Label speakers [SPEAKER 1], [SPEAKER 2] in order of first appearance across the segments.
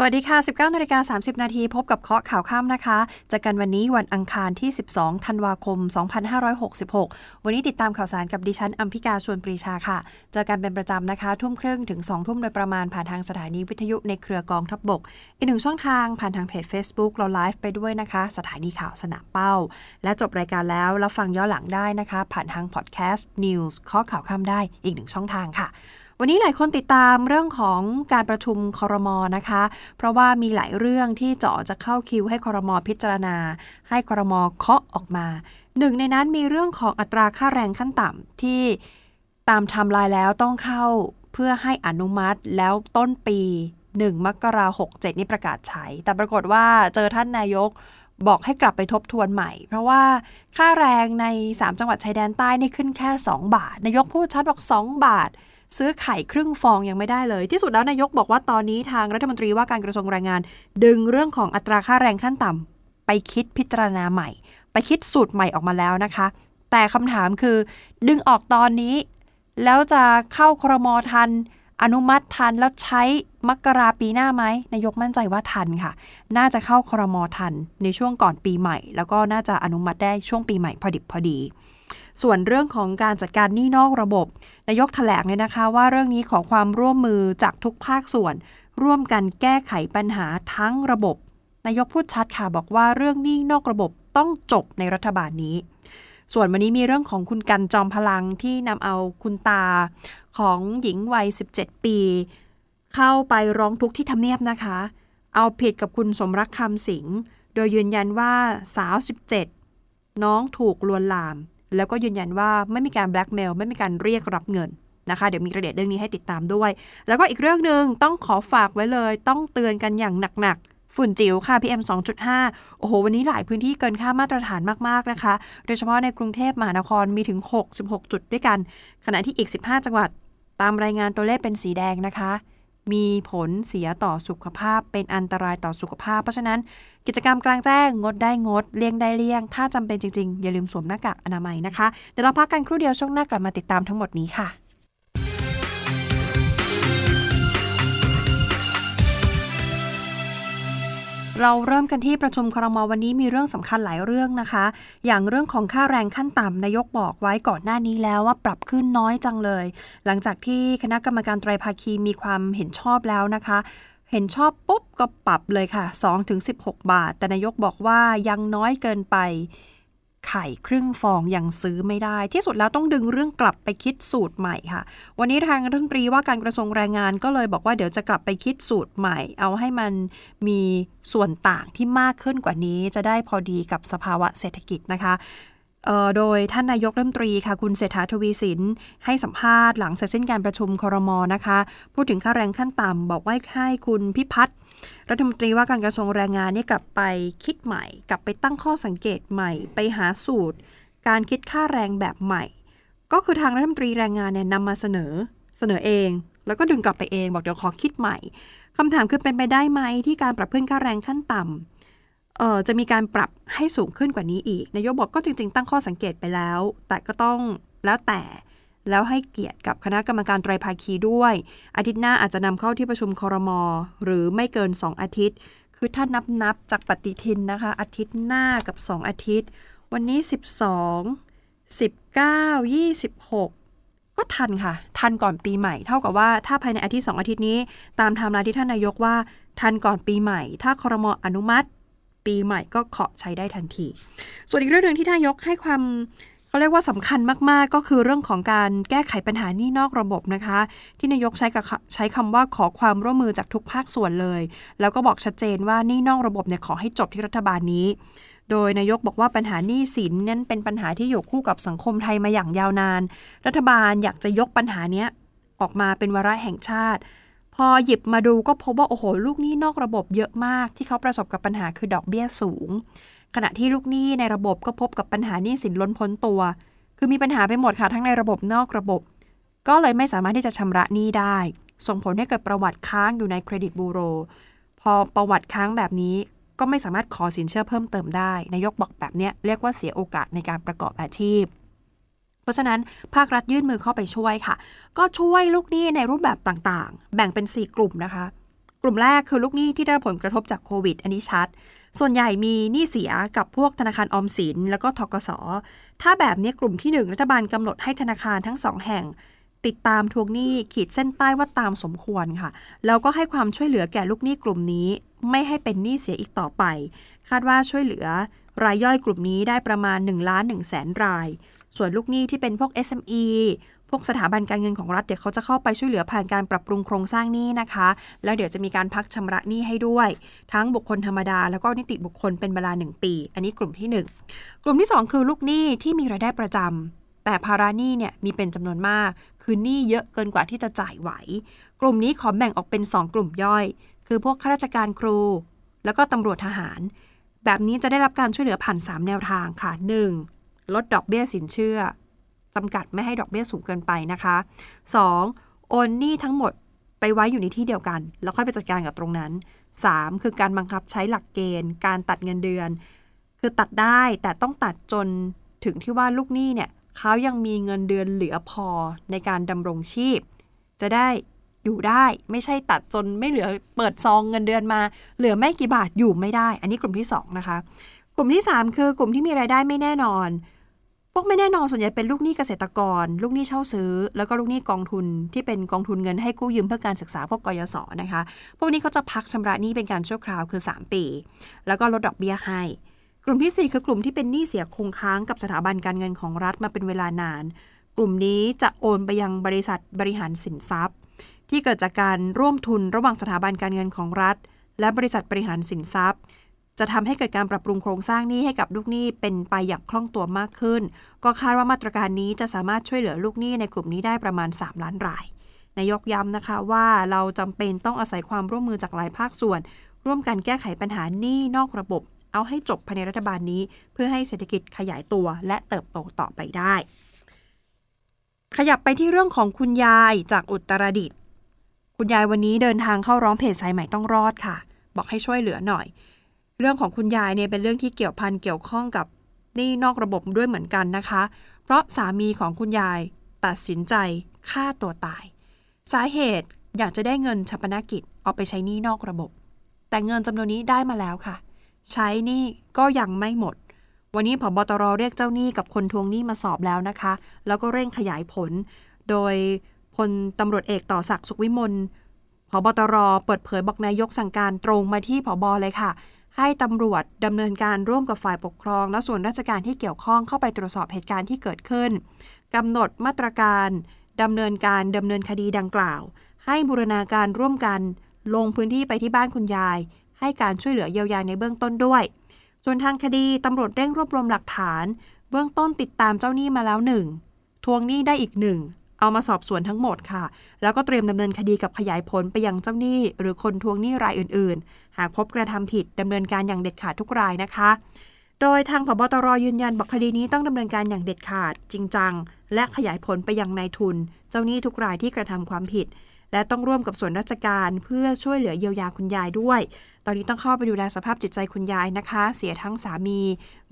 [SPEAKER 1] สวัสดีค่ะ 19นาฬิกา30 นาทีพบกับเคาะข่าวค่ำนะคะเจอกันวันนี้วันอังคารที่ 12 ธันวาคม 2566 วันนี้ติดตามข่าวสารกับดิฉันอัมพิกาชวนปรีชาค่ะ เจอกันเป็นประจำนะคะ ทุ่มครึ่งถึง 2 ทุ่มโดยประมาณผ่านทางสถานีวิทยุในเครือกองทัพบบก อีกหนึ่งช่องทางผ่านทางเพจ Facebook เราไลฟ์ไปด้วยนะคะ สถานีข่าวสนามเป้า และจบรายการแล้วแล้วฟังย้อนหลังได้นะคะ ผ่านทางพอดแคสต์ News ข้อข่าวค่ำได้อีกหนึ่งช่องทางค่ะ วันนี้หลายคนติดตามเรื่องของการประชุมคอรมอนะคะ เพราะว่ามีหลายเรื่องที่เจาะจะเข้าคิวให้คอรมอพิจารณา ให้คอรมอเคาะออกมา หนึ่งในนั้นมีเรื่องของอัตราค่าแรงขั้นต่ำที่ตามไทม์ไลน์แล้วต้องเข้าเพื่อให้อนุมัติแล้วต้นปี 1 มกราคม67นี่ประกาศใช้ แต่ปรากฏว่าเจอท่านนายกบอกให้กลับไปทบทวนใหม่ เพราะว่าค่าแรงใน 3 จังหวัดชายแดนใต้นี่ขึ้นแค่ 2 บาท นายกพูดชัดบอก 2 บาท ซื้อไข่ครึ่งฟองยังไม่ได้เลย ที่สุดแล้วนายกบอกว่าตอนนี้ทางรัฐมนตรีว่าการกระทรวงแรงงาน ดึงเรื่องของอัตราค่าแรงขั้นต่ำไปคิดพิจารณาใหม่ ไปคิดสูตรใหม่ออกมาแล้วนะคะ แต่คำถามคือ ดึงออกตอนนี้ แล้วจะเข้าครมทัน อนุมัติทันแล้วใช้มกราปีหน้าไหมนายกมั่นใจว่าทันค่ะ น่าจะเข้าครมทันในช่วงก่อนปีใหม่ แล้วก็น่าจะอนุมัติได้ช่วงปีใหม่พอดิบพอดี ส่วนเรื่องของการจัดการหนี้นอกระบบนายกแถลงเลยนะคะว่าเรื่องนี้ขอความร่วมมือจากทุกภาคส่วน ร่วมกันแก้ไขปัญหาทั้งระบบ นายกพูดชัดค่ะบอกว่าเรื่องหนี้นอกระบบต้องจบในรัฐบาลนี้ ส่วนวันนี้มีเรื่องของคุณกันจอมพลังที่นำเอาคุณตาของหญิงวัย 17 ปี เข้าไปร้องทุกข์ที่ทำเนียบนะคะ เอาผิดกับคุณสมรักคำสิงโดยยืนยันว่าสาว 17 น้องถูกลวนลาม แล้วก็ยืนยันว่าไม่มีการแบล็กเมลไม่มีการเรียกรับเงินนะคะ เดี๋ยวมีรายละเอียดเรื่องนี้ให้ติดตามด้วย แล้วก็อีกเรื่องหนึ่งต้องขอฝากไว้เลย ต้องเตือนกันอย่างหนักๆฝุ่นจิ๋วค่ะ PM 2.5 โอ้โห วันนี้หลายพื้นที่เกินค่ามาตรฐานมาก ๆ นะคะ โดยเฉพาะในกรุงเทพมหานครมีถึง 66 จุดด้วยกัน ขณะที่อีก 15 จังหวัด ตามรายงานตัวเลขเป็นสีแดงนะคะ มีผลเสียต่อสุขภาพ เป็นอันตรายต่อสุขภาพ เพราะฉะนั้นกิจกรรมกลางแจ้งงดได้งด เลี่ยงได้เลี่ยง ถ้าจำเป็นจริงๆ อย่าลืมสวมหน้ากากอนามัยนะคะ เดี๋ยวเราพักกันครู่เดียวช่วงหน้ากลับมาติดตามทั้งหมดนี้ค่ะ เราเริ่มกันที่ประชุมครมวันนี้มีเรื่องสำคัญหลายเรื่องนะคะ อย่างเรื่องของค่าแรงขั้นต่ำนายกบอกไว้ก่อนหน้านี้แล้วว่าปรับขึ้นน้อยจังเลย หลังจากที่คณะกรรมการไตรภาคีมีความเห็นชอบแล้วนะคะ เห็นชอบปุ๊บก็ปรับเลยค่ะ2-16 บาท แต่นายกบอกว่ายังน้อยเกินไป ไข่ครึ่งฟองยังซื้อไม่ได้ ที่สุดแล้วต้องดึงเรื่องกลับไปคิดสูตรใหม่ค่ะ วันนี้ทางรัฐมนตรีว่าการกระทรวงแรงงานก็เลยบอกว่าเดี๋ยวจะกลับไปคิดสูตรใหม่ เอาให้มันมีส่วนต่างที่มากขึ้นกว่านี้จะได้พอดีกับสภาวะเศรษฐกิจนะคะ โดยท่านนายกรัฐมนตรีค่ะคุณเศรษฐาทวีสิน ให้สัมภาษณ์หลังเสร็จสิ้นการประชุมครมนะคะ พูดถึงค่าแรงขั้นต่ำบอกว่าให้คุณพิพัฒน์รัฐมนตรีว่าการกระทรวงแรงงานนี่กลับไปคิดใหม่ กลับไปตั้งข้อสังเกตใหม่ ไปหาสูตร การคิดค่าแรงแบบใหม่ ก็คือทางรัฐมนตรีแรงงานเนี่ยนำมาเสนอเสนอเอง แล้วก็ดึงกลับไปเองบอกเดี๋ยวขอคิดใหม่คำถามคือเป็นไปได้ไหมที่การปรับขึ้นค่าแรงขั้นต่ำ จะมีการปรับให้สูงขึ้นกว่านี้อีก นายกบอกก็จริง ๆ ตั้งข้อสังเกตไปแล้ว แต่ก็ต้องแล้วแต่แล้วให้เกียรติกับคณะกรรมการไตรภาคีด้วย อาทิตย์หน้าอาจจะนำเข้าที่ประชุมคอรมอหรือไม่เกิน 2 อาทิตย์ คือถ้านับนับจากปฏิทินนะคะ อาทิตย์หน้ากับ 2 อาทิตย์ วันนี้ 12 19 26 ก็ทันค่ะ ทันก่อนปีใหม่ เท่ากับว่าถ้าภายในอาทิตย์ 2 อาทิตย์นี้ ตามไทม์ไลน์ที่ท่านนายกว่า ทันก่อนปีใหม่ ถ้าคอรมออนุมัติ ปีใหม่ก็เคาะใช้ได้ทันที ส่วนอีกเรื่องหนึ่งที่นายกให้ความเขาเรียกว่าสำคัญมาก ๆ ก็คือเรื่องของการแก้ไขปัญหานี่นอกระบบนะคะ ที่นายกใช้กับใช้คำว่าขอความร่วมมือจากทุกภาคส่วนเลย แล้วก็บอกชัดเจนว่านี่นอกระบบเนี่ยขอให้จบที่รัฐบาลนี้ โดยนายกบอกว่าปัญหาหนี้สินนั้นเป็นปัญหาที่อยู่คู่กับสังคมไทยมาอย่างยาวนาน รัฐบาลอยากจะยกปัญหานี้ออกมาเป็นวาระแห่งชาติ พอหยิบมาดูก็พบว่า โอ้โห ลูกหนี้นอกระบบเยอะมาก ที่เขาประสบกับปัญหาคือดอกเบี้ยสูง ขณะที่ลูกหนี้ในระบบก็พบกับปัญหาหนี้สินล้นพ้นตัว คือมีปัญหาไปหมดค่ะทั้งในระบบนอกระบบ ก็เลยไม่สามารถที่จะชำระหนี้ได้ ส่งผลให้เกิดประวัติค้างอยู่ในเครดิตบูโร พอประวัติค้างแบบนี้ก็ไม่สามารถขอสินเชื่อเพิ่มเติมได้ นายกบอกแบบนี้เรียกว่าเสียโอกาสในการประกอบอาชีพ ราะฉะนั้นภาครัฐยื่นมือเข้าไปช่วยค่ะ ก็ช่วยลูกหนี้ในรูปแบบต่างๆ แบ่งเป็น 4 กลุ่มนะคะ กลุ่มแรกคือลูกหนี้ที่ได้รับผลกระทบจากโควิด อันนี้ชัด ส่วนใหญ่มีหนี้เสียกับพวกธนาคารออมสิน แล้วก็ทกส ถ้าแบบนี้กลุ่มที่ 1 รัฐบาลกำหนดให้ธนาคารทั้งสองแห่ง ติดตามทวงหนี้ขีดเส้นใต้ว่าตามสมควรค่ะ แล้วก็ให้ความช่วยเหลือแก่ลูกหนี้กลุ่มนี้ ไม่ให้เป็นหนี้เสียอีกต่อไป คาดว่าช่วยเหลือรายย่อยกลุ่มนี้ได้ประมาณ1ล้าน1แสนราย ส่วนลูกหนี้ที่เป็นพวก SME พวกสถาบันการเงินของรัฐเดี๋ยวเขาจะเข้าไปช่วยเหลือผ่านการปรับปรุงโครงสร้างหนี้นะคะ แล้วเดี๋ยวจะมีการพักชำระหนี้ให้ด้วย ทั้งบุคคลธรรมดา แล้วก็นิติบุคคลเป็นเวลา 1 ปี อันนี้กลุ่มที่ 1 กลุ่มที่ 2 คือลูกหนี้ที่มีรายได้ประจำแต่ภาระหนี้เนี่ยมีเป็นจำนวนมาก คือหนี้เยอะเกินกว่าที่จะจ่ายไหว กลุ่มนี้ขอแบ่งออกเป็น 2 กลุ่มย่อย คือพวกข้าราชการครู แล้วก็ตำรวจทหาร แบบนี้จะได้รับการช่วยเหลือผ่าน 3 แนวทางค่ะ 1. ลดดอกเบี้ยสินเชื่อจำกัดไม่ให้ดอกเบี้ยสูงเกินไปนะคะ 2. โอนหนี้ทั้งหมดไปไว้อยู่ในที่เดียวกัน แล้วค่อยไปจัดการกับตรงนั้น 3. คือการบังคับใช้หลักเกณฑ์ การตัดเงินเดือน คือตัดได้แต่ต้องตัดจนถึงที่ว่าลูกหนี้เนี่ยเขายังมีเงินเดือนเหลือพอในการดำรงชีพ จะได้อยู่ได้ไม่ใช่ตัดจนไม่เหลือเปิดซองเงินเดือนมา เหลือไม่กี่บาทอยู่ไม่ได้ อันนี้กลุ่มที่ 2 นะคะ กลุ่มที่ 3 คือกลุ่มที่มีรายได้ไม่แน่นอน พวกไม่แน่นอนส่วนใหญ่เป็นลูกหนี้เกษตรกร ลูกหนี้เช่าซื้อ แล้วก็ลูกหนี้กองทุนที่เป็นกองทุนเงินให้กู้ยืมเพื่อการศึกษาพวกกยศนะคะ พวกนี้เขาจะพักชำระหนี้เป็นการชั่วคราวคือ 3 ปี แล้วก็ลดดอกเบี้ยให้ กลุ่มที่ 4 คือกลุ่มที่เป็นหนี้เสียคงค้างกับสถาบันการเงินของรัฐมาเป็นเวลานาน กลุ่มนี้จะโอนไปยังบริษัทบริหารสินทรัพย์ ที่เกิดจากการร่วมทุนระหว่างสถาบันการเงินของรัฐ และบริษัทบริหารสินทรัพย์ จะทำให้เกิดการปรับปรุงโครงสร้างหนี้ให้กับลูกหนี้เป็นไปอย่างคล่องตัวมากขึ้น ก็คาดว่ามาตรการนี้จะสามารถช่วยเหลือลูกหนี้ในกลุ่มนี้ได้ประมาณ 3 ล้านราย นายกย้ำนะคะว่าเราจำเป็นต้องอาศัยความร่วมมือจากหลายภาคส่วน ร่วมกันแก้ไขปัญหาหนี้นอกระบบ เอาให้จบภายในรัฐบาลนี้ เพื่อให้เศรษฐกิจขยายตัวและเติบโตต่อไปได้ ขยับไปที่เรื่องของคุณยายจากอุตรดิตถ์คุณยายวันนี้เดินทางเข้าร้องเพจสายใหม่ต้องรอดค่ะ บอกให้ช่วยเหลือหน่อย เรื่องของคุณยายเนี่ยเป็นเรื่องที่เกี่ยวพันเกี่ยวข้องกับหนี้นอกระบบด้วยเหมือนกันนะคะ เพราะสามีของคุณยายตัดสินใจฆ่าตัวตาย สาเหตุอยากจะได้เงินชปนกิจเอาไปใช้หนี้นอกระบบ แต่เงินจำนวนนี้ได้มาแล้วค่ะ ใช้หนี้ก็ยังไม่หมด วันนี้ผบตรเรียกเจ้าหนี้กับคนทวงหนี้มาสอบแล้วนะคะ แล้วก็เร่งขยายผล โดยพลตำรวจเอกต่อศักดิ์สุขวิมลผบตรเปิดเผยบอกนายกสั่งการตรงมาที่ผบเลยค่ะ ให้ตำรวจดำเนินการร่วมกับฝ่ายปกครอง และส่วนราชการที่เกี่ยวข้องเข้าไปตรวจสอบเหตุการณ์ที่เกิดขึ้นกำหนดมาตรการดำเนินการดำเนินคดีดังกล่าว ให้บูรณาการร่วมกันลงพื้นที่ไปที่บ้านคุณยาย ให้การช่วยเหลือเยียวยาในเบื้องต้นด้วย ส่วนทางคดีตำรวจเร่งรวบรวมหลักฐาน เบื้องต้นติดตามเจ้าหนี้มาแล้วหนึ่งทวงหนี้ได้อีกหนึ่ง เอามาสอบสวนทั้งหมดค่ะ แล้วก็เตรียมดำเนินคดีกับขยายผลไปยังเจ้าหนี้ หรือคนทวงหนี้รายอื่น ๆ หากพบกระทำผิดดำเนินการอย่างเด็ดขาดทุกรายนะคะ โดยทางพบตรยืนยันบอกคดีนี้ต้องดำเนินการอย่างเด็ดขาดจริงจัง และขยายผลไปยังนายทุน เจ้าหนี้ทุกรายที่กระทำความผิด และต้องร่วมกับส่วนราชการเพื่อช่วยเหลือเยียวยาคุณยายด้วย ตอนนี้ต้องเข้าไปดูแลสภาพจิตใจคุณยายนะคะ เสียทั้งสามี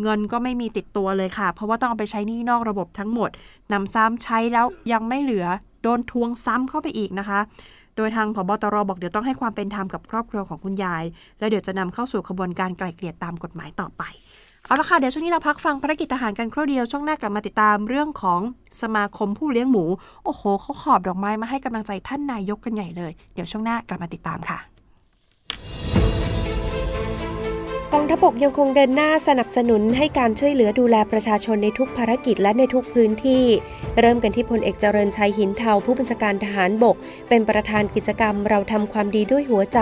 [SPEAKER 1] เงินก็ไม่มีติดตัวเลยค่ะ เพราะว่าต้องเอาไปใช้นี่นอกระบบทั้งหมดนำซ้ำใช้แล้วยังไม่เหลือ โดนทวงซ้ำเข้าไปอีกนะคะ โดยทางผบตรบอกเดี๋ยวต้องให้ความเป็นธรรมกับครอบครัวของคุณยาย แล้วเดี๋ยวจะนำเข้าสู่ขบวนการไกล่เกลี่ยตามกฎหมายต่อไป เอาละค่ะเดี๋ยวช่วงนี้เราพักฟังภารกิจทหารกันครู่เดียวช่วงหน้ากลับมาติดตามเรื่องของสมาคมผู้เลี้ยงหมู โอ้โหเขาขอบดอกไม้มาให้กำลังใจท่านนายกกันใหญ่เลย เดี๋ยวช่วงหน้ากลับมาติดตามค่ะ
[SPEAKER 2] องทัพบกยังคงเดินหน้าสนับสนุนให้การช่วยเหลือดูแลประชาชนในทุกภารกิจและในทุกพื้นที่ เริ่มกันที่พลเอกเจริญชัยหินเทาผู้บัญชาการทหารบก เป็นประธานกิจกรรมเราทำความดีด้วยหัวใจ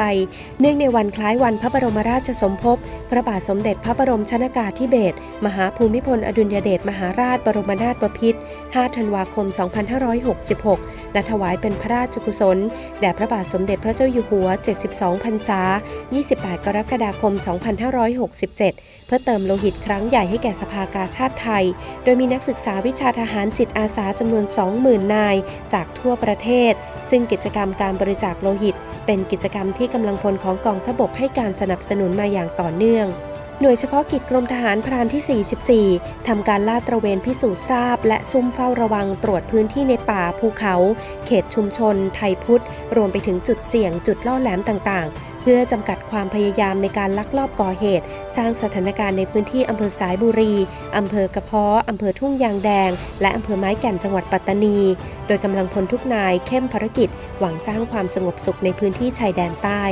[SPEAKER 2] เนื่องในวันคล้ายวันพระบรมราชสมภพ พระบาทสมเด็จพระบรมชนากาธิเบศรมหาภูมิพลอดุลยเดชมหาราชบรมนาถบพิตร 5 ธันวาคม 2566 และถวายเป็นพระราชกุศลแด่พระบาทสมเด็จพระเจ้าอยู่หัว 72 พรรษา 28 กรกฎาคม 2566 2567 เพื่อเติมโลหิตครั้งใหญ่ให้แก่สภากาชาติไทย โดยมีนักศึกษาวิชาทหารจิตอาสาจำนวน 20,000 นาย จากทั่วประเทศ ซึ่งกิจกรรมการบริจาคโลหิต เป็นกิจกรรมที่กำลังพลของกองทพบกให้การสนับสนุนมาอย่างต่อเนื่องหน่วยเฉพาะกิจกรมทหารพรานที่ 44 ทำการลาดตระเวนพิสูจน์ทราบ และซุ่มเฝ้าระวังตรวจพื้นที่ในป่าภูเขา เขตชุมชน ไทยพุทธ รวมไปถึงจุดเสี่ยงจุดล่อแหลมต่างๆ พื่อจำกัดความพยายามในการลักลอบก่อเหตุ สร้างสถานการณ์ในพื้นที่อำเภอสายบุรี อำเภอกระเพาะอำเภอทุ่งยางแดง และอำเภอไม้แก่นจังหวัดปัตตานี โดยกำลังพลทุกนายเข้มภารกิจ หวังสร้างความสงบสุขในพื้นที่ชายแดนใต้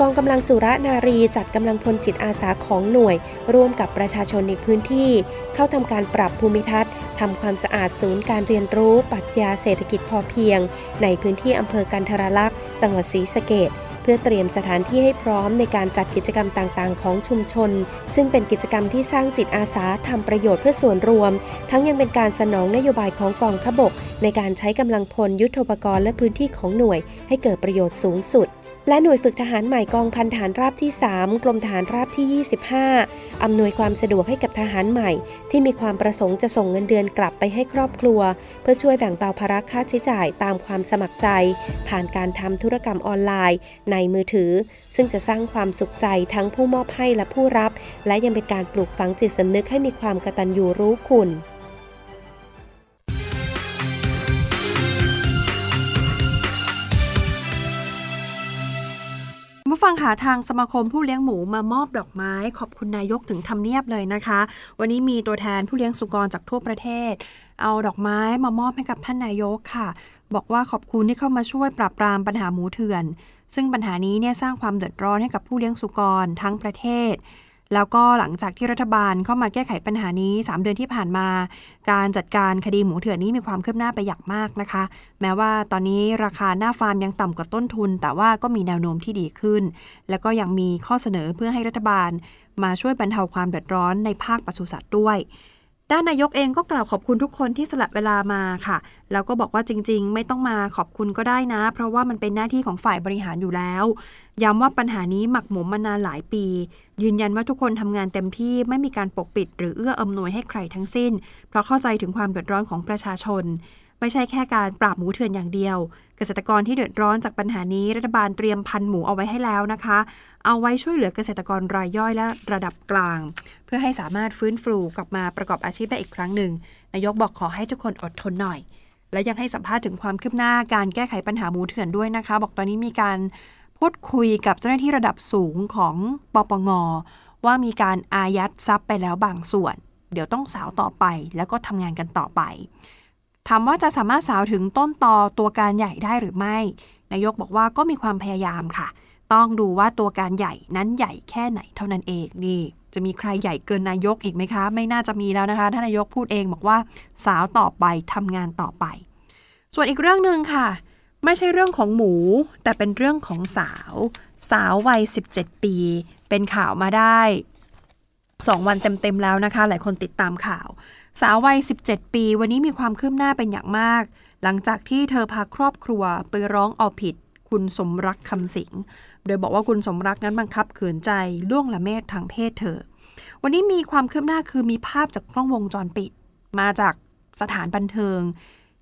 [SPEAKER 2] กองกำลังสุรนารีจัดกำลังพลจิตอาสาของหน่วย ร่วมกับประชาชนในพื้นที่ เข้าทำการปรับภูมิทัศน์ทำความสะอาดศูนย์การเรียนรู้ปรัชญาเศรษฐกิจพอเพียง ในพื้นที่อำเภอกันทรลักษ์ จังหวัดศรีสะเกด เพื่อเตรียมสถานที่ให้พร้อมในการจัดกิจกรรมต่างๆ ของชุมชน ซึ่งเป็นกิจกรรมที่สร้างจิตอาสาทำประโยชน์เพื่อส่วนรวม ทั้งยังเป็นการสนองนโยบายของกองทบก ในการใช้กำลังพลยุทโธปกรณ์และพื้นที่ของหน่วย ให้เกิดประโยชน์สูงสุด และหน่วยฝึกทหารใหม่กองพันฐานราบที่ 3 กรมฐานราบที่ 25 อำนวยความสะดวกให้กับทหารใหม่ ที่มีความประสงค์จะส่งเงินเดือนกลับไปให้ครอบครัว เพื่อช่วยแบ่งเบาภาระค่าใช้จ่ายตามความสมัครใจ ผ่านการทำธุรกรรมออนไลน์ ในมือถือ ซึ่งจะสร้างความสุขใจทั้งผู้มอบให้และผู้รับ และยังเป็นการปลูกฝังจิตสำนึกให้มีความกตัญญูรู้คุณ
[SPEAKER 1] ฟังค่ะทางสมาคมผู้เลี้ยงหมูมามอบดอกไม้ ขอบคุณนายกถึงทำเนียบเลยนะคะ วันนี้มีตัวแทนผู้เลี้ยงสุกรจากทั่วประเทศ เอาดอกไม้มามอบให้กับท่านนายกค่ะ บอกว่าขอบคุณที่เข้ามาช่วยปราบปรามปัญหาหมูเถื่อน ซึ่งปัญหานี้เนี่ยสร้างความเดือดร้อนให้กับผู้เลี้ยงสุกรทั้งประเทศ แล้วก็หลังจากที่รัฐบาลเข้ามาแก้ไขปัญหานี้ 3 เดือนที่ผ่านมา การจัดการคดีหมูเถื่อนนี้มีความคืบหน้าไปอย่างมากนะคะ แม้ว่าตอนนี้ราคาหน้าฟาร์มยังต่ำกว่าต้นทุน แต่ว่าก็มีแนวโน้มที่ดีขึ้น แล้วก็ยังมีข้อเสนอเพื่อให้รัฐบาล มาช่วยบรรเทาความเดือดร้อนในภาคปศุสัตว์ด้วย ด้านนายกเองก็กล่าวขอบคุณทุกคนที่สละเวลามาค่ะ แล้วก็บอกว่าจริง ๆ ไม่ต้องมาขอบคุณก็ได้นะ เพราะว่ามันเป็นหน้าที่ของฝ่ายบริหารอยู่แล้ว ย้ำว่าปัญหานี้หมักหมมมานานหลายปี ยืนยันว่าทุกคนทำงานเต็มที่ไม่มีการปกปิด หรือเอื้ออำนวยให้ใครทั้งสิ้น เพราะเข้าใจถึงความเดือดร้อนของประชาชน ไม่ใช่แค่การปราบหมูเถื่อนอย่างเดียว กษตรกรที่เดือดร้อนจากปัญหานี้รัฐบาลเตรียมพันหมูเอาไว้ให้แล้วนะคะ เอาไว้ช่วยเหลือเกษตรกรรายย่อยและระดับกลาง เพื่อให้สามารถฟื้นฟูกลับมาประกอบอาชีพได้อีกครั้งหนึ่งนายกบอกขอให้ทุกคนอดทนหน่อย และยังให้สัมภาษณ์ถึงความคืบหน้าการแก้ไขปัญหาหมูเถื่อนด้วยนะคะ บอกตอนนี้มีการพูดคุยกับเจ้าหน้าที่ระดับสูงของปปงว่ามีการอายัดทรัพย์ไปแล้วบางส่วน เดี๋ยวต้องสาวต่อไป แล้วก็ทำงานกันต่อไป ถามว่าจะสามารถสาวถึงต้นตอตัวการใหญ่ได้หรือไม่ นายกบอกว่าก็มีความพยายามค่ะ ต้องดูว่าตัวการใหญ่นั้นใหญ่แค่ไหนเท่านั้นเองนี่จะมีใครใหญ่เกินนายกอีกไหมคะ ไม่น่าจะมีแล้วนะคะท่านนายกพูดเองบอกว่าสาวต่อไปทำงานต่อไป ส่วนอีกเรื่องหนึ่งค่ะ ไม่ใช่เรื่องของหมู แต่เป็นเรื่องของสาว สาววัย 17 ปี เป็นข่าวมาได้ 2 วันเต็มๆแล้วนะคะ หลายคนติดตามข่าว สาววัย 17 ปี วันนี้มีความคืบหน้าเป็นอย่างมาก หลังจากที่เธอพาครอบครัวไปร้องเอาผิด คุณสมรักคำสิง โดยบอกว่าคุณสมรักนั้นบังคับขืนใจล่วงละเมิดทางเพศเธอ วันนี้มีความคืบหน้าคือมีภาพจากกล้องวงจรปิด มาจากสถานบันเทิง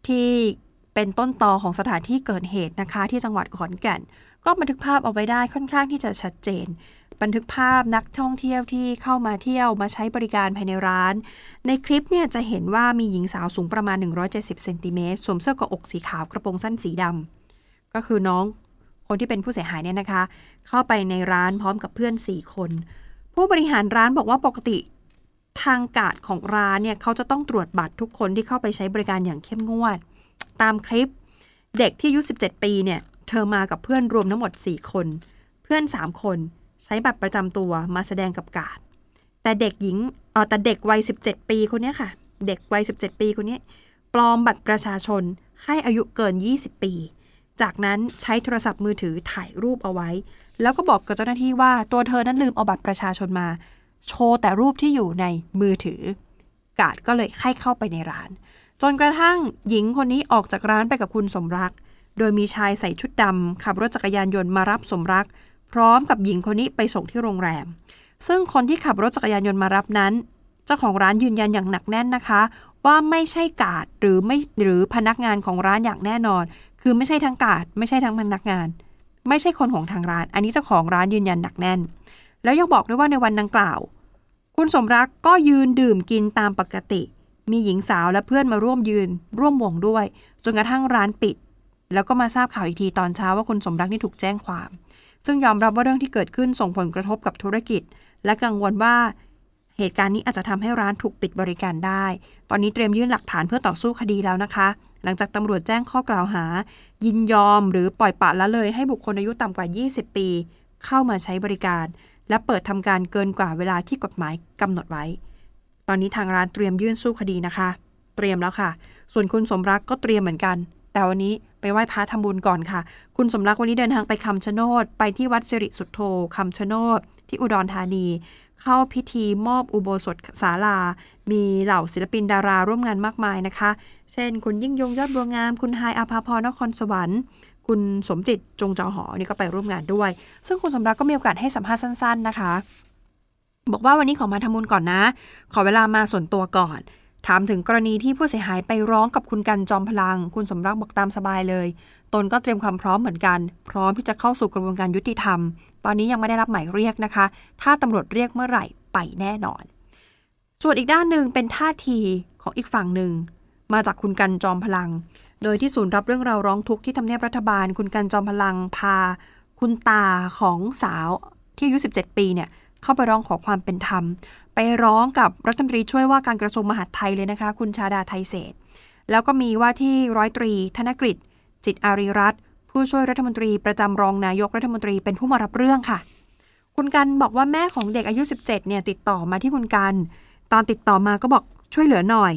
[SPEAKER 1] ที่เป็นต้นตอของสถานที่เกิดเหตุนะคะ ที่จังหวัดขอนแก่น ก็บันทึกภาพเอาไว้ได้ค่อนข้างที่จะชัดเจน บันทึกภาพนักท่องเที่ยวที่เข้ามาเที่ยวมาใช้บริการภายในร้าน ในคลิปเนี่ยจะเห็นว่ามีหญิงสาวสูงประมาณ 170เซนติเมตรสวมเสื้อกะอกสีขาวกระโปรงสั้นสีดำก็คือน้องคนที่เป็นผู้เสียหายเนี่ยนะคะ เข้าไปในร้านพร้อมกับเพื่อน 4 คน ผู้บริหารร้านบอกว่าปกติทางกาดของร้านเนี่ยเขาจะต้องตรวจบัตรทุกคนที่เข้าไปใช้บริการอย่างเข้มงวด ตามคลิปเด็กที่อายุ17 ปีเนี่ยเธอมากับเพื่อนรวมทั้งหมด 4 คน เพื่อน 3 คน ใช้บัตรประจำตัวมาแสดงกับกาดแต่เด็กหญิงเออแต่เด็กวัย 17 ปีคนนี้ค่ะ เด็กวัย 17 ปีคนนี้ปลอมบัตรประชาชนให้อายุเกิน 20 ปี จากนั้นใช้โทรศัพท์มือถือถ่ายรูปเอาไว้ แล้วก็บอกกับเจ้าหน้าที่ว่าตัวเธอนั้นลืมเอาบัตรประชาชนมา โชว์แต่รูปที่อยู่ในมือถือ กาดก็เลยให้เข้าไปในร้าน จนกระทั่งหญิงคนนี้ออกจากร้านไปกับคุณสมรัก โดยมีชายใส่ชุดดำขับรถจักรยานยนต์มารับสมรัก พร้อมกับหญิงคนนี้ไปส่งที่โรงแรม ซึ่งคนที่ขับรถจักรยานยนต์มารับนั้น เจ้าของร้านยืนยันอย่างหนักแน่นนะคะ ว่าไม่ใช่กาดหรือไม่หรือพนักงานของร้านอย่างแน่นอน คือไม่ใช่ทั้งกาดไม่ใช่ทั้งพนักงาน ไม่ใช่คนของทางร้าน อันนี้เจ้าของร้านยืนยันหนักแน่น แล้วยังบอกด้วยว่าในวันดังกล่าว คุณสมรักก็ยืนดื่มกินตามปกติ มีหญิงสาวและเพื่อนมาร่วมยืน ร่วมวงด้วย จนกระทั่งร้านปิด แล้วก็มาทราบข่าวอีกทีตอนเช้าว่าคุณสมรักนี่ถูกแจ้งความ ซึ่งยอมรับว่าเรื่องที่เกิดขึ้นส่งผลกระทบกับธุรกิจ และกังวลว่าเหตุการณ์นี้อาจจะทำให้ร้านถูกปิดบริการได้ ตอนนี้เตรียมยื่นหลักฐานเพื่อต่อสู้คดีแล้วนะคะ หลังจากตำรวจแจ้งข้อกล่าวหา ยินยอมหรือปล่อยปละละเลยให้บุคคลอายุต่ำกว่า 20 ปี เข้ามาใช้บริการ และเปิดทำการเกินกว่าเวลาที่กฎหมายกำหนดไว้ ตอนนี้ทางร้านเตรียมยื่นสู้คดีนะคะ เตรียมแล้วค่ะ ส่วนคุณสมรักก็เตรียมเหมือนกัน แต่วันนี้ ไปไหว้พระทำบุญก่อนค่ะ คุณสมรักวันนี้เดินทางไปคำชะโนด ไปที่วัดสิริสุทโธคำชะโนด ที่อุดรธานี เข้าพิธีมอบอุโบสถศาลา มีเหล่าศิลปินดาราร่วมงานมากมายนะคะ เช่น คุณยิ่งยงยอดบัวงาม คุณไฮอาภาพรนครสวรรค์คุณสมจิตจงจอหอนี่ก็ไปร่วมงานด้วย ซึ่งคุณสมรักก็มีโอกาสให้สัมภาษณ์สั้น ๆ นะคะ บอกว่าวันนี้ขอมาทำบุญก่อนนะ ขอเวลามาส่วนตัวก่อน ถามถึงกรณีที่ผู้เสียหายไปร้องกับคุณกันจอมพลัง คุณสมรักบอกตามสบายเลย ตนก็เตรียมความพร้อมเหมือนกัน พร้อมที่จะเข้าสู่กระบวนการยุติธรรม ตอนนี้ยังไม่ได้รับหมายเรียกนะคะ ถ้าตำรวจเรียกเมื่อไหร่ไปแน่นอน ส่วนอีกด้านหนึ่งเป็นท่าทีของอีกฝั่งหนึ่ง มาจากคุณกันจอมพลัง โดยที่ศูนย์รับเรื่องราวร้องทุกข์ที่ทำเนียบรัฐบาล คุณกันจอมพลังพา คุณตาของสาวที่อายุ 17 ปีเนี่ย เข้าไปร้องขอความเป็นธรรม ไปร้องกับรัฐมนตรีช่วยว่าการกระทรวงมหาดไทยเลยนะคะ คุณชาดาไทยเศษ แล้วก็มีว่าที่ร้อยตรี ธนกฤษจิตอารีรัตผู้ช่วยรัฐมนตรีประจำรองนายกรัฐมนตรีเป็นผู้มารับเรื่องค่ะ คุณกันบอกว่าแม่ของเด็กอายุ 17 เนี่ยติดต่อมาที่คุณกัน ตอนติดต่อมาก็บอกช่วยเหลือหน่อย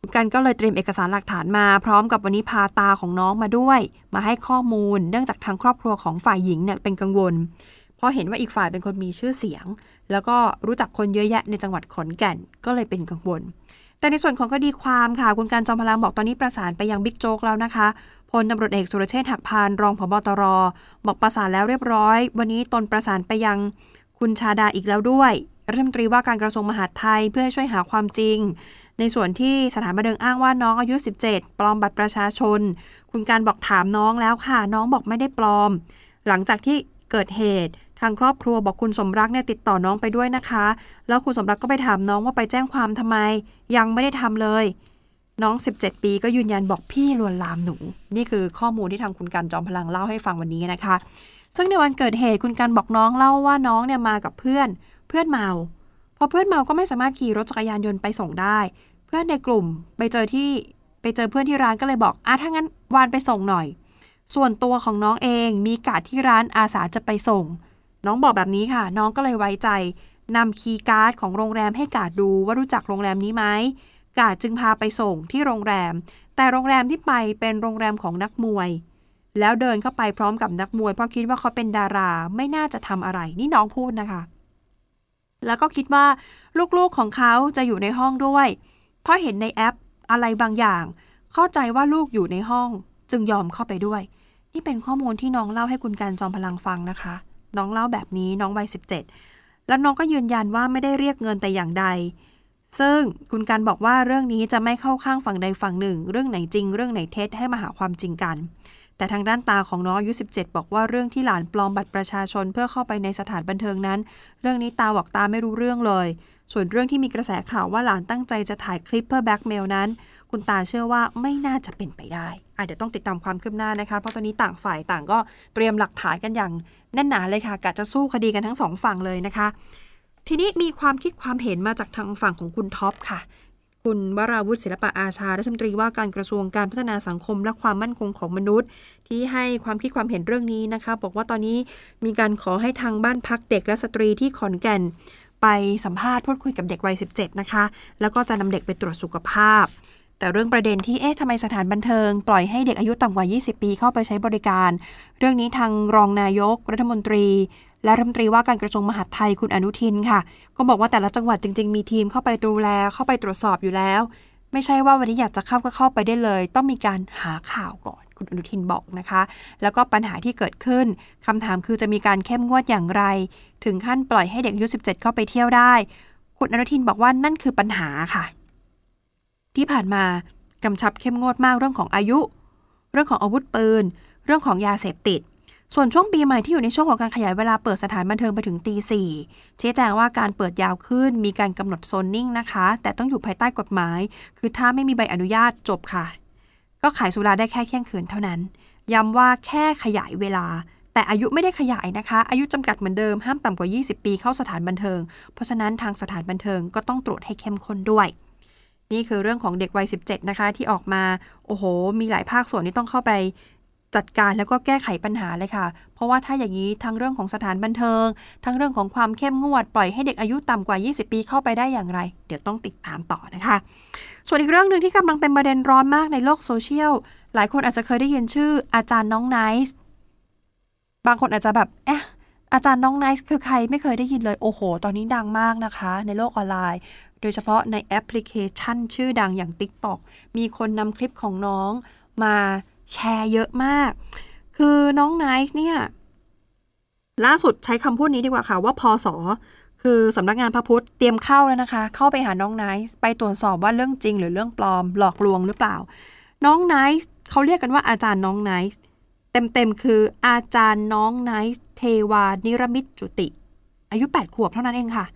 [SPEAKER 1] คุณกันก็เลยเตรียมเอกสารหลักฐานมา พร้อมกับวันนี้พาตาของน้องมาด้วย มาให้ข้อมูล เนื่องจากทางครอบครัวของฝ่ายหญิงเนี่ยเป็นกังวล พราะเห็นว่าอีกฝ่ายเป็นคนมีชื่อเสียง แล้วก็รู้จักคนเยอะแยะในจังหวัดขอนแก่นก็เลยเป็นกังวล แต่ในส่วนของคดีความค่ะ คุณการจอมพลังบอกตอนนี้ประสานไปยังบิ๊กโจ๊กแล้วนะคะพลตำรวจเอกสุรเชษฐ์หักพานรองผบตร บอกประสานแล้วเรียบร้อย วันนี้ตนประสานไปยังคุณชาดาอีกแล้วด้วยรัฐมนตรีว่าการกระทรวงมหาดไทยเพื่อให้ช่วยหาความจริง ในส่วนที่สถานบันเทิงอ้างว่าน้องอายุ 17 ปลอมบัตรประชาชน คุณการบอกถามน้องแล้วค่ะ น้องบอกไม่ได้ปลอม หลังจากที่เกิดเหตุ ทางครอบครัวบอกคุณสมรักเนี่ยติดต่อน้องไปด้วยนะคะ แล้วคุณสมรักก็ไปถามน้องว่าไปแจ้งความทำไม ยังไม่ได้ทำเลย น้อง 17 ปีก็ยืนยันบอกพี่ลวนลามหนู นี่คือข้อมูลที่ทางคุณกันจอมพลังเล่าให้ฟังวันนี้นะคะ ซึ่งในวันเกิดเหตุคุณกันบอกน้องเล่าว่าน้องเนี่ยมากับเพื่อน เพื่อนเมาพอเพื่อนเมาก็ไม่สามารถขี่รถจักรยานยนต์ไปส่งได้ เพื่อนในกลุ่มไปเจอที่ไปเจอเพื่อนที่ร้านก็เลยบอกอะถ้างั้นวานไปส่งหน่อย ส่วนตัวของน้องเองมีกาดที่ร้านอาสาจะไปส่ง น้องบอกแบบนี้ค่ะ น้องก็เลยไว้ใจนำคีย์การ์ดของโรงแรมให้กาดดูว่ารู้จักโรงแรมนี้ไหมกาดจึงพาไปส่งที่โรงแรม แต่โรงแรมที่ไปเป็นโรงแรมของนักมวย แล้วเดินเข้าไปพร้อมกับนักมวย เพราะคิดว่าเขาเป็นดาราไม่น่าจะทำอะไร นี่น้องพูดนะคะ แล้วก็คิดว่าลูกๆของเขาจะอยู่ในห้องด้วย เพราะเห็นในแอปอะไรบางอย่าง เข้าใจว่าลูกอยู่ในห้อง จึงยอมเข้าไปด้วย นี่เป็นข้อมูลที่น้องเล่าให้คุณการจอมพลังฟังนะคะ น้องเล่าแบบนี้น้องวัย17 แล้วน้องก็ยืนยันว่าไม่ได้เรียกเงินแต่อย่างใด ซึ่งคุณการบอกว่าเรื่องนี้จะไม่เข้าข้างฝั่งใดฝั่งหนึ่ง เรื่องไหนจริง เรื่องไหนเท็จให้มาหาความจริงกัน แต่ทางด้านตาของน้องอายุ 17 บอกว่าเรื่องที่หลานปลอมบัตรประชาชนเพื่อเข้าไปในสถานบันเทิงนั้น เรื่องนี้ตาบอกตาไม่รู้เรื่องเลย ส่วนเรื่องที่มีกระแสข่าวว่าหลานตั้งใจจะถ่ายคลิปเพื่อแบ็กเมลนั้น คุณตาเชื่อว่าไม่น่าจะเป็นไปได้อะเดี๋ยวต้องติดตามความคืบหน้านะคะ เพราะตอนนี้ต่างฝ่ายต่างก็เตรียมหลักฐานกันอย่างแน่นหนาเลยค่ะกะจะสู้คดีกันทั้งสองฝั่งเลยนะคะ ทีนี้มีความคิดความเห็นมาจากทางฝั่งของคุณท็อปค่ะคุณวราวุฒิศิลปะอาชารัฐมนตรีว่าการกระทรวงการพัฒนาสังคมและความมั่นคงของมนุษย์ ที่ให้ความคิดความเห็นเรื่องนี้นะคะ บอกว่าตอนนี้มีการขอให้ทางบ้านพักเด็กและสตรีที่ขอนแก่น ไปสัมภาษณ์พูดคุยกับเด็กวัย 17 นะคะ แล้วก็จะนำเด็กไปตรวจสุขภาพ แต่เรื่องประเด็นที่เอ๊ะทำไมสถานบันเทิง ปล่อยให้เด็กอายุต่ำกว่า 20 ปีเข้าไปใช้บริการ เรื่องนี้ทางรองนายก รัฐมนตรี และรัฐมนตรีว่าการกระทรวงมหาดไทยคุณอนุทินค่ะ ก็บอกว่าแต่ละจังหวัดจริง ๆ มีทีมเข้าไปดูแลเข้าไปตรวจสอบอยู่แล้ว ไม่ใช่ว่าวันนี้อยากจะเข้าก็เข้าไปได้เลย ต้องมีการหาข่าวก่อนคุณอนุทินบอกนะคะ แล้วก็ปัญหาที่เกิดขึ้นคำถามคือจะมีการเข้มงวดอย่างไร ถึงขั้นปล่อยให้เด็กอายุ 17 เข้าไปเที่ยวได้ คุณอนุทินบอกว่านั่นคือปัญหาค่ะ ที่ผ่านมากำชับเข้มงวดมากเรื่องของอายุ เรื่องของอาวุธปืน เรื่องของยาเสพติด ส่วนช่วงปีใหม่ที่อยู่ในช่วงของการขยายเวลาเปิดสถานบันเทิงไปถึงตีสี่ชี้แจงว่าการเปิดยาวขึ้น มีการกำหนดโซนนิ่งนะคะ แต่ต้องอยู่ภายใต้กฎหมาย คือถ้าไม่มีใบอนุญาตจบค่ะ ก็ขายสุราได้แค่เที่ยงคืนเท่านั้น ย้ำว่าแค่ขยายเวลาแต่อายุไม่ได้ขยายนะคะ อายุจำกัดเหมือนเดิม ห้ามต่ำกว่า 20 ปีเข้าสถานบันเทิง เพราะฉะนั้นทางสถานบันเทิงก็ต้องตรวจให้เข้มข้นด้วย นี่คือเรื่องของเด็กวัย 17 นะคะ ที่ออกมา โอ้โห มีหลายภาคส่วนที่ต้องเข้าไปจัดการแล้วก็แก้ไขปัญหาเลยค่ะ เพราะว่าถ้าอย่างนี้ทั้งเรื่องของสถานบันเทิง ทั้งเรื่องของความเข้มงวด ปล่อยให้เด็กอายุต่ำกว่า 20 ปีเข้าไปได้อย่างไร เดี๋ยวต้องติดตามต่อนะคะ ส่วนอีกเรื่องหนึ่งที่กำลังเป็นประเด็นร้อนมากในโลกโซเชียล หลายคนอาจจะเคยได้ยินชื่ออาจารย์น้องไนซ์ บางคนอาจจะแบบ เอ๊ะอาจารย์น้องไนซ์คือใครไม่เคยได้ยินเลย โอ้โห ตอนนี้ดังมากนะคะ ในโลกออนไลน์ โดยเฉพาะในแอปพลิเคชันชื่อดังอย่าง TikTok มีคนนำคลิปของน้องมาแชร์เยอะมาก คือน้องไนซ์เนี่ย ล่าสุดใช้คำพูดนี้ดีกว่าค่ะ ว่าพอสอคือสำนักงานพระพุทธเตรียมเข้าแล้วนะคะ เข้าไปหาน้องไนซ์ไปตรวจสอบว่าเรื่องจริง หรือเรื่องปลอมหลอกลวงหรือเปล่า น้องไนซ์เขาเรียกกันว่าอาจารย์น้องไนซ์เต็มๆคืออาจารย์น้องไนซ์เทวานิรมิตจุติ อายุ 8 ขวบเท่านั้นเองค่ะ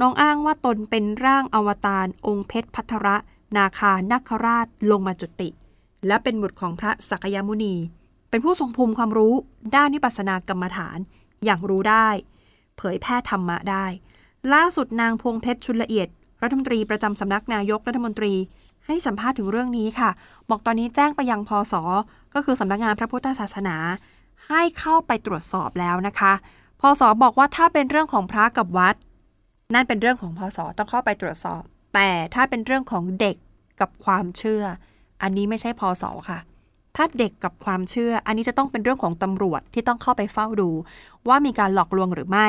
[SPEAKER 1] น้องอ้างว่าตนเป็นร่างอวตารองค์เพชรพัทระ นาคานาคราชลงมาจุติ และเป็นบุตรของพระสักยมุนี เป็นผู้ทรงภูมิความรู้ด้านวิปัสสนากรรมฐาน อย่างรู้ได้ เผยแพร่ธรรมะได้ ล่าสุดนางพวงเพชรชุนละเอียด รัฐมนตรีประจำสำนักนายกรัฐมนตรี ให้สัมภาษณ์ถึงเรื่องนี้ค่ะ บอกตอนนี้แจ้งไปยังพศก็คือสำนักงานพระพุทธศาสนา ให้เข้าไปตรวจสอบแล้วนะคะพศบอกว่าถ้าเป็นเรื่องของพระกับวัด นั่นเป็นเรื่องของพศต้องเข้าไปตรวจสอบ แต่ถ้าเป็นเรื่องของเด็กกับความเชื่อ อันนี้ไม่ใช่พศค่ะ ถ้าเด็กกับความเชื่อ อันนี้จะต้องเป็นเรื่องของตำรวจที่ต้องเข้าไปเฝ้าดู ว่ามีการหลอกลวงหรือไม่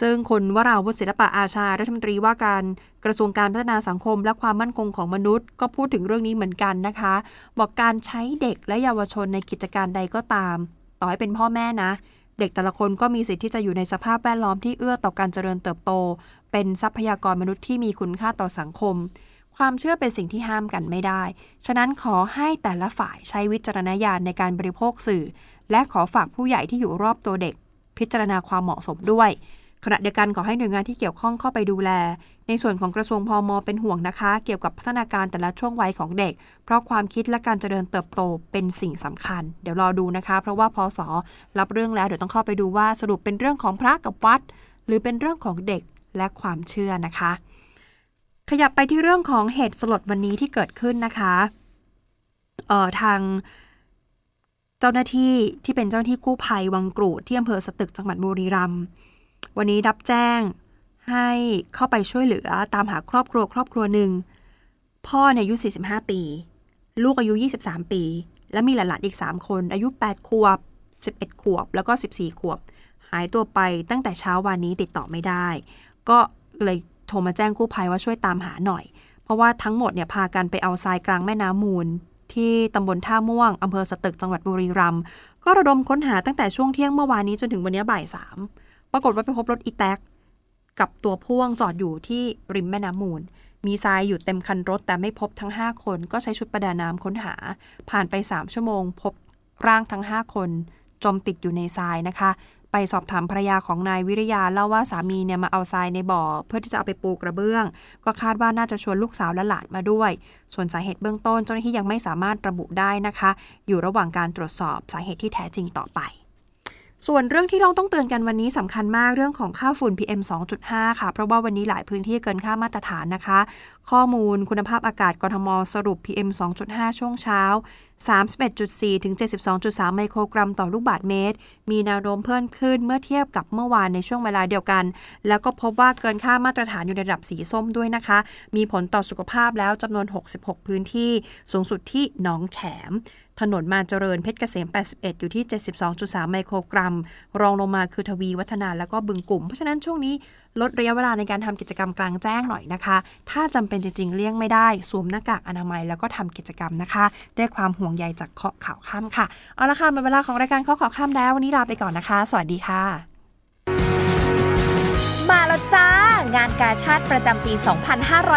[SPEAKER 1] ซึ่งคุณวราวุฒิศิลปะอาชารัฐมนตรีว่าการกระทรวงการพัฒนาสังคมและความมั่นคงของมนุษย์ ก็พูดถึงเรื่องนี้เหมือนกันนะคะ บอกการใช้เด็กและเยาวชนในกิจการใดก็ตาม ต่อให้เป็นพ่อแม่นะ เด็กแต่ละคนก็มีสิทธิ์ที่จะอยู่ในสภาพแวดล้อมที่เอื้อต่อการเจริญเติบโต เป็นทรัพยากรมนุษย์ที่มีคุณค่าต่อสังคม ความเชื่อเป็นสิ่งที่ห้ามกันไม่ได้ ฉะนั้นขอให้แต่ละฝ่ายใช้วิจารณญาณในการบริโภคสื่อ และขอฝากผู้ใหญ่ที่อยู่รอบตัวเด็ก พิจารณาความเหมาะสมด้วย ขณะเดียวกันขอให้หน่วยงานที่เกี่ยวข้องเข้าไปดูแล ในส่วนของกระทรวงพอมเป็นห่วงนะคะ เกี่ยวกับพัฒนาการแต่ละช่วงวัยของเด็ก เพราะความคิดและการเจริญเติบโตเป็นสิ่งสำคัญ เดี๋ยวรอดูนะคะ เพราะว่าพอสอรับเรื่องแล้วเดี๋ยวต้องเข้าไปดูว่าสรุปเป็นเรื่องของพระกับวัด หรือเป็นเรื่องของเด็กและความเชื่อนะคะ ขยับไปที่เรื่องของเหตุสลดวันนี้ที่เกิดขึ้นนะคะเอ่อทางเจ้าหน้าที่ที่เป็นเจ้าหน้าที่กู้ภัยวังกรูดที่อำเภอสตึกจังหวัดบุรีรัมย์ วันนี้รับแจ้งให้เข้าไปช่วยเหลือตามหาครอบครัวครอบครัวหนึ่ง พ่อเนี่ยอายุ 45 ปี ลูกอายุ 23 ปี และมีหลานๆอีก 3 คน อายุ 8 ขวบ 11 ขวบ แล้วก็ 14 ขวบ หายตัวไปตั้งแต่เช้าวันนี้ติดต่อไม่ได้ ก็เลยโทรมาแจ้งกู้ภัยว่าช่วยตามหาหน่อย เพราะว่าทั้งหมดเนี่ยพากันไปเอาทรายกลางแม่น้ำมูล ที่ตำบลท่าม่วงอำเภอสตึกจังหวัดบุรีรัมย์ก็ระดมค้นหาตั้งแต่ช่วงเที่ยงเมื่อวานนี้จนถึงวันนี้บ่ายสาม ปรากฏว่าไปพบรถอีแท็กกับตัวพ่วงจอดอยู่ที่ริมแม่น้ำมูล มีทรายอยู่เต็มคันรถ แต่ไม่พบทั้ง 5 คน ก็ใช้ชุดประดาน้ำค้นหา ผ่านไป 3 ชั่วโมง พบร่างทั้ง 5 คน จมติดอยู่ในทรายนะคะ ไปสอบถามภรรยาของนายวิริยาเล่าว่าสามีเนี่ยมาเอาทรายในบ่อ เพื่อที่จะเอาไปปูกระเบื้อง ก็คาดว่าน่าจะชวนลูกสาวและหลานมาด้วย ส่วนสาเหตุเบื้องต้นเจ้าหน้าที่ยังไม่สามารถระบุได้นะคะ อยู่ระหว่างการตรวจสอบสาเหตุที่แท้จริงต่อไป ส่วนเรื่องที่เราต้องเตือนกันวันนี้สำคัญมากเรื่องของค่าฝุ่น PM 2.5 ค่ะ เพราะว่าวันนี้หลายพื้นที่เกินค่ามาตรฐานนะคะ ข้อมูลคุณภาพอากาศกรทมสรุป PM 2.5 ช่วงเช้า 31.4 ถึง 72.3 ไมโครกรัมต่อลูกบาศก์เมตร มีแนวโน้มเพิ่มขึ้นเมื่อเทียบกับเมื่อวานในช่วงเวลาเดียวกัน แล้วก็พบว่าเกินค่ามาตรฐานอยู่ในระดับสีส้มด้วยนะคะ มีผลต่อสุขภาพแล้วจำนวน 66 พื้นที่ สูงสุดที่หนองแขม ถนนมาเจริญเพชรเกษม 81 อยู่ที่ 72.3 ไมโครกรัม รองลงมาคือทวีวัฒนาแล้วก็บึงกลุ่ม เพราะฉะนั้นช่วงนี้ลดระยะเวลาในการทำกิจกรรมกลางแจ้งหน่อยนะคะ ถ้าจำเป็นจริง ๆ เลี่ยงไม่ได้สวมหน้ากากอนามัยแล้วก็ทำกิจกรรมนะคะด้วยความห่วงใยจากเคาะข่าวค่ำค่ะ เอาละค่ะหมดเวลาของรายการเคาะข่าวค่ำแล้ว วันนี้ลาไปก่อนนะคะ สวัสดีค่ะ
[SPEAKER 3] มาแล้วจ้า งานกาชาติประจำปี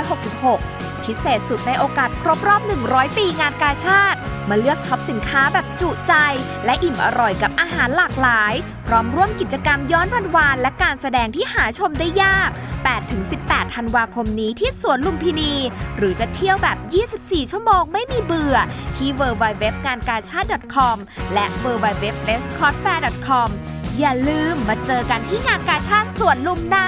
[SPEAKER 3] 2566 พิเศษสุดในโอกาสครบรอบ 100 ปีงานกาชาติ มาเลือกช็อปสินค้าแบบจุใจ และอิ่มอร่อยกับอาหารหลากหลาย พร้อมร่วมกิจกรรมย้อนวันวาน และการแสดงที่หาชมได้ยาก 8-18 ธันวาคมนี้ที่สวนลุมพินี หรือจะเที่ยวแบบ 24 ชั่วโมงไม่มีเบื่อ ที่ www งานกาชาติ .com และ www b e s t c o t f a i r com อย่าลืมมาเจอกันที่งานกาชาติสวนลุมนะ